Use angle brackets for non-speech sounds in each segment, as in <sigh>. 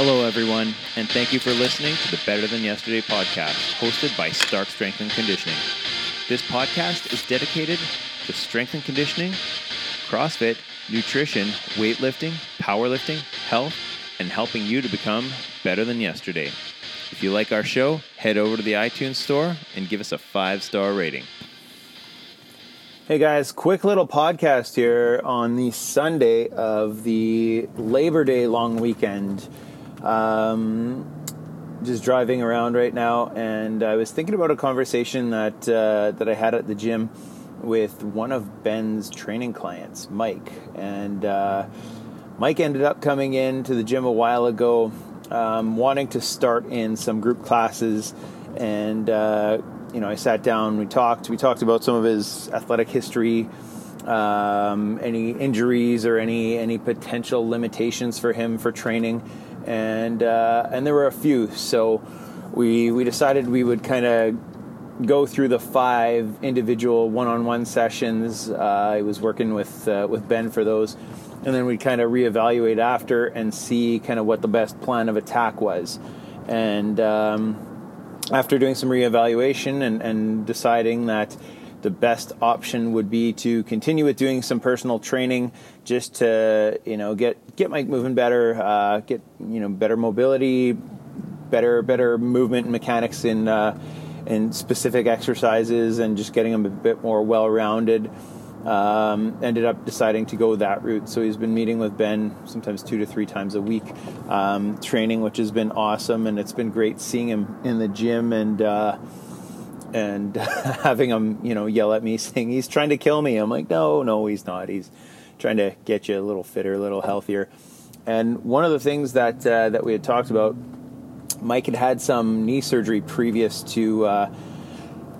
Hello, everyone, and thank you for listening to the Better Than Yesterday podcast, hosted by Stark Strength and Conditioning. This podcast is dedicated to strength and conditioning, CrossFit, nutrition, weightlifting, powerlifting, health, and helping you to become better than yesterday. If you like our show, head over to the iTunes store and give us a five star rating. Hey guys, quick little podcast here on the Sunday of the Labor Day long weekend. Um, just driving around right now, and I was thinking about a conversation that uh, that I had at the gym with one of Ben's training clients, Mike, and uh, Mike ended up coming in to the gym a while ago, um, wanting to start in some group classes, and uh, you know I sat down, we talked, we talked about some of his athletic history. Um, any injuries or any any potential limitations for him for training, and uh, and there were a few. So we we decided we would kind of go through the five individual one-on-one sessions. Uh, I was working with uh, with Ben for those, and then we'd kind of reevaluate after and see kind of what the best plan of attack was. And um, after doing some reevaluation and, and deciding that the best option would be to continue with doing some personal training just to you know get get Mike moving better, uh, get you know better mobility, better better movement mechanics in uh, in specific exercises, and just getting him a bit more well rounded. Um, ended up deciding to go that route. So he's been meeting with Ben sometimes two to three times a week, um, training, which has been awesome, and it's been great seeing him in the gym and. Uh, and <laughs> having him, you know, yell at me <laughs> saying he's trying to kill me. I'm like, no, no, he's not. He's trying to get you a little fitter, a little healthier. And one of the things that uh, that we had talked about, Mike had had some knee surgery previous to uh,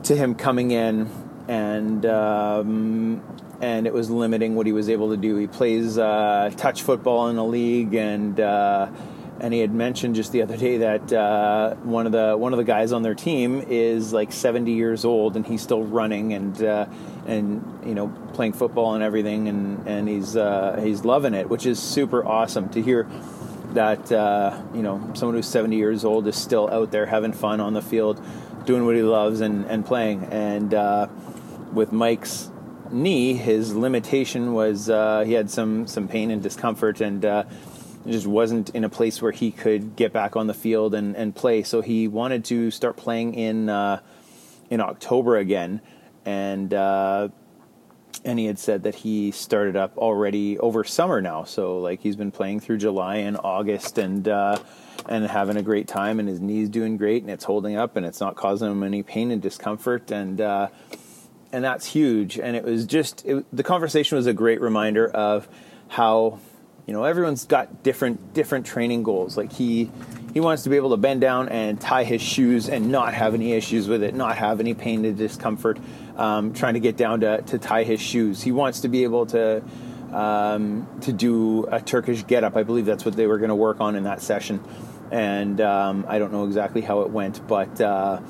to him coming in, and um, and it was limiting what he was able to do. He plays uh, touch football in a league, and uh, and he had mentioned just the other day that uh, one of the one of the guys on their team is like 70 years old and he's still running and uh, and you know playing football and everything and and he's uh, he's loving it, which is super awesome to hear that uh, you know someone who's 70 years old is still out there having fun on the field, doing what he loves and and playing. And uh, with Mike's knee, his limitation was uh, he had some some pain and discomfort and just wasn't in a place where he could get back on the field and, and play. So he wanted to start playing in uh, in October again, and uh, and he had said that he started up already over summer now. So like he's been playing through July and August and uh, and having a great time, and his knee's doing great, and it's holding up, and it's not causing him any pain and discomfort, and uh, and that's huge. And it was just it, the conversation was a great reminder of how you know everyone's got different different training goals. Like he he wants to be able to bend down and tie his shoes and not have any issues with it not have any pain and discomfort um, trying to get down to, to tie his shoes. He wants to be able to um, to do a turkish get up i believe that's what they were going to work on in that session. And um, i don't know exactly how it went but uh,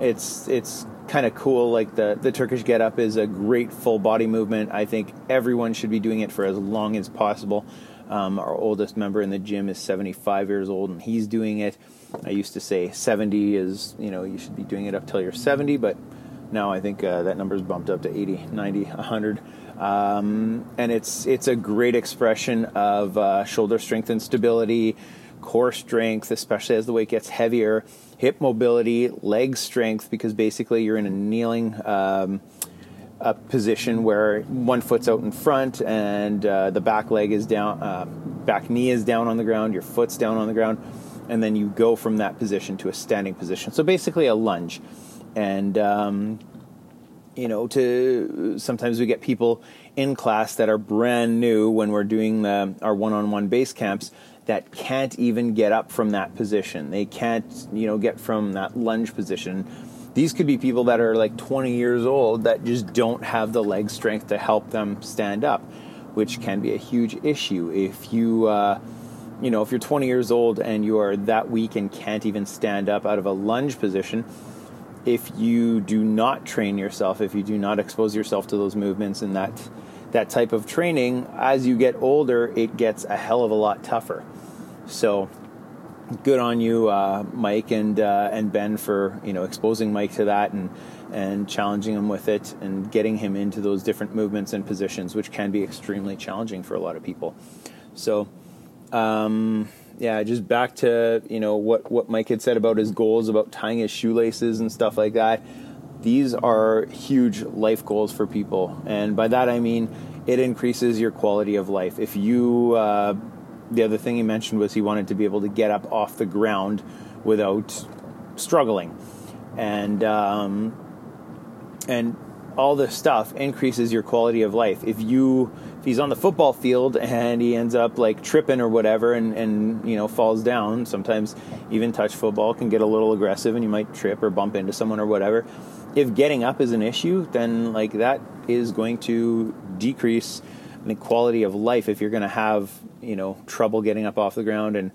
it's it's kind of cool. Like the the turkish get up is a great full body movement. I think everyone should be doing it for as long as possible um, our oldest member in the gym is 75 years old and he's doing it. I used to say 70 is, you know, you should be doing it up till you're 70, but now I think uh, that number's bumped up to 80, 90, 100. Um, and it's it's a great expression of uh, shoulder strength and stability, core strength, especially as the weight gets heavier, hip mobility, leg strength, because basically you're in a kneeling um, a position where one foot's out in front and uh, the back leg is down, uh, back knee is down on the ground, your foot's down on the ground, and then you go from that position to a standing position. So basically a lunge. And, um, you know, to sometimes we get people in class that are brand new when we're doing the, our one-on-one base camps that can't even get up from that position. They can't, you know, get from that lunge position these could be people that are like 20 years old that just don't have the leg strength to help them stand up, which can be a huge issue. If you, uh, you know, if you're 20 years old and you are that weak and can't even stand up out of a lunge position, if you do not train yourself, if you do not expose yourself to those movements and that that type of training, as you get older, it gets a hell of a lot tougher. So, good on you, uh, Mike and uh, and Ben, for you know exposing Mike to that and and challenging him with it and getting him into those different movements and positions, which can be extremely challenging for a lot of people. So, um, yeah, just back to you know what what Mike had said about his goals about tying his shoelaces and stuff like that. These are huge life goals for people, and by that I mean it increases your quality of life. If you uh, the other thing he mentioned was he wanted to be able to get up off the ground without struggling, and um, and all this stuff increases your quality of life. If you if he's on the football field and he ends up like tripping or whatever and, and you know falls down, sometimes even touch football can get a little aggressive and you might trip or bump into someone or whatever. If getting up is an issue, then like that is going to decrease the quality of life if you're going to have you know trouble getting up off the ground and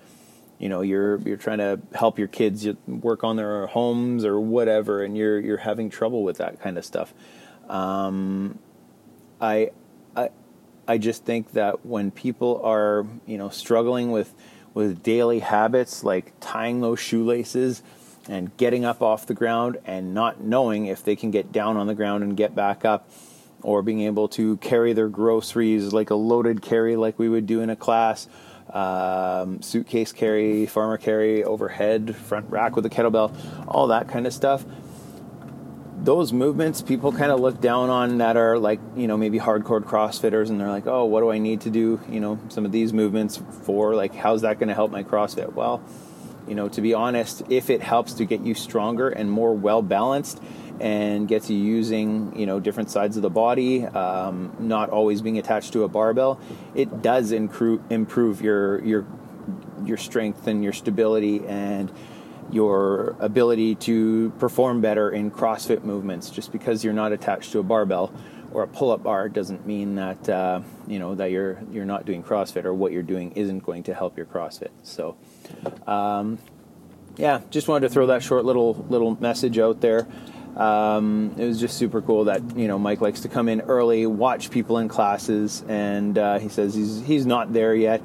you know you're you're trying to help your kids work on their homes or whatever and you're you're having trouble with that kind of stuff um, I I I just think that when people are you know struggling with with daily habits like tying those shoelaces and getting up off the ground and not knowing if they can get down on the ground and get back up or being able to carry their groceries like a loaded carry like we would do in a class. Um, suitcase carry farmer carry overhead front rack with a kettlebell all that kind of stuff. Those movements people kind of look down on that are like you know maybe hardcore crossfitters and they're like oh what do i need to do? You know some of these movements for like how's that going to help my crossfit? Well you know to be honest if it helps to get you stronger and more well balanced and gets you using you know different sides of the body, um, not always being attached to a barbell. It does improve improve your your your strength and your stability and your ability to perform better in CrossFit movements. Just because you're not attached to a barbell or a pull-up bar doesn't mean that uh, you know that you're you're not doing CrossFit or what you're doing isn't going to help your CrossFit. So, um, yeah, just wanted to throw that short little little message out there. Um, it was just super cool that you know Mike likes to come in early, watch people in classes, and uh, he says he's he's not there yet.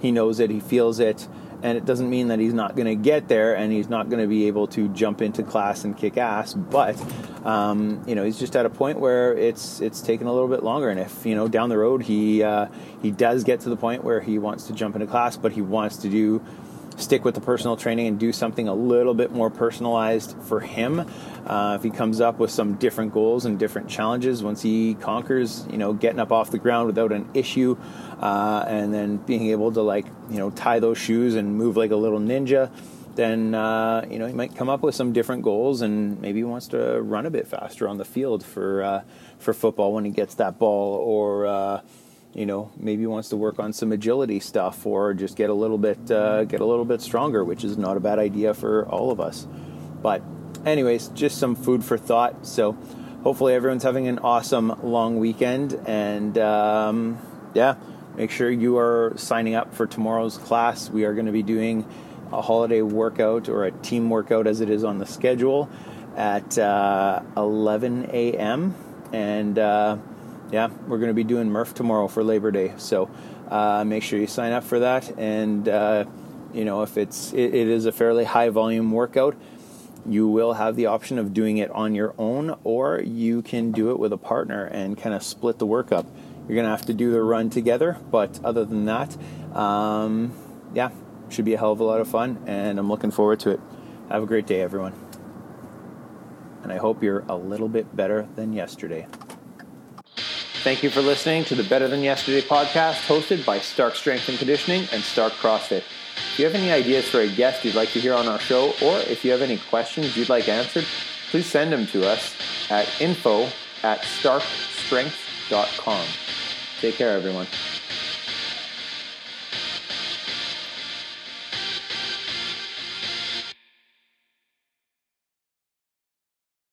He knows it, he feels it, and it doesn't mean that he's not going to get there and he's not going to be able to jump into class and kick ass. But um, you know he's just at a point where it's it's taken a little bit longer, and if you know down the road he uh, he does get to the point where he wants to jump into class, but he wants to do stick with the personal training and do something a little bit more personalized for him. Uh, if he comes up with some different goals and different challenges, once he conquers, you know, getting up off the ground without an issue, uh, and then being able to like, you know, tie those shoes and move like a little ninja, then uh, you know he might come up with some different goals, and maybe he wants to run a bit faster on the field for uh, for football when he gets that ball, or uh, you know maybe wants to work on some agility stuff or just get a little bit uh, get a little bit stronger which is not a bad idea for all of us. But anyways just some food for thought. So hopefully everyone's having an awesome long weekend and um, yeah make sure you are signing up for tomorrow's class. We are going to be doing a holiday workout or a team workout as it is on the schedule at uh, 11 a.m and uh, yeah, we're going to be doing Murph tomorrow for Labor Day. So uh, make sure you sign up for that. And uh, you know, if it's it, it is a fairly high volume workout, you will have the option of doing it on your own, or you can do it with a partner and kind of split the work up. You're going to have to do the run together, but other than that, um, yeah, should be a hell of a lot of fun, and I'm looking forward to it. Have a great day, everyone. And I hope you're a little bit better than yesterday. Thank you for listening to the Better Than Yesterday podcast hosted by Stark Strength and Conditioning and Stark CrossFit. If you have any ideas for a guest you'd like to hear on our show, or if you have any questions you'd like answered, please send them to us at info at starkstrength.com. Take care, everyone.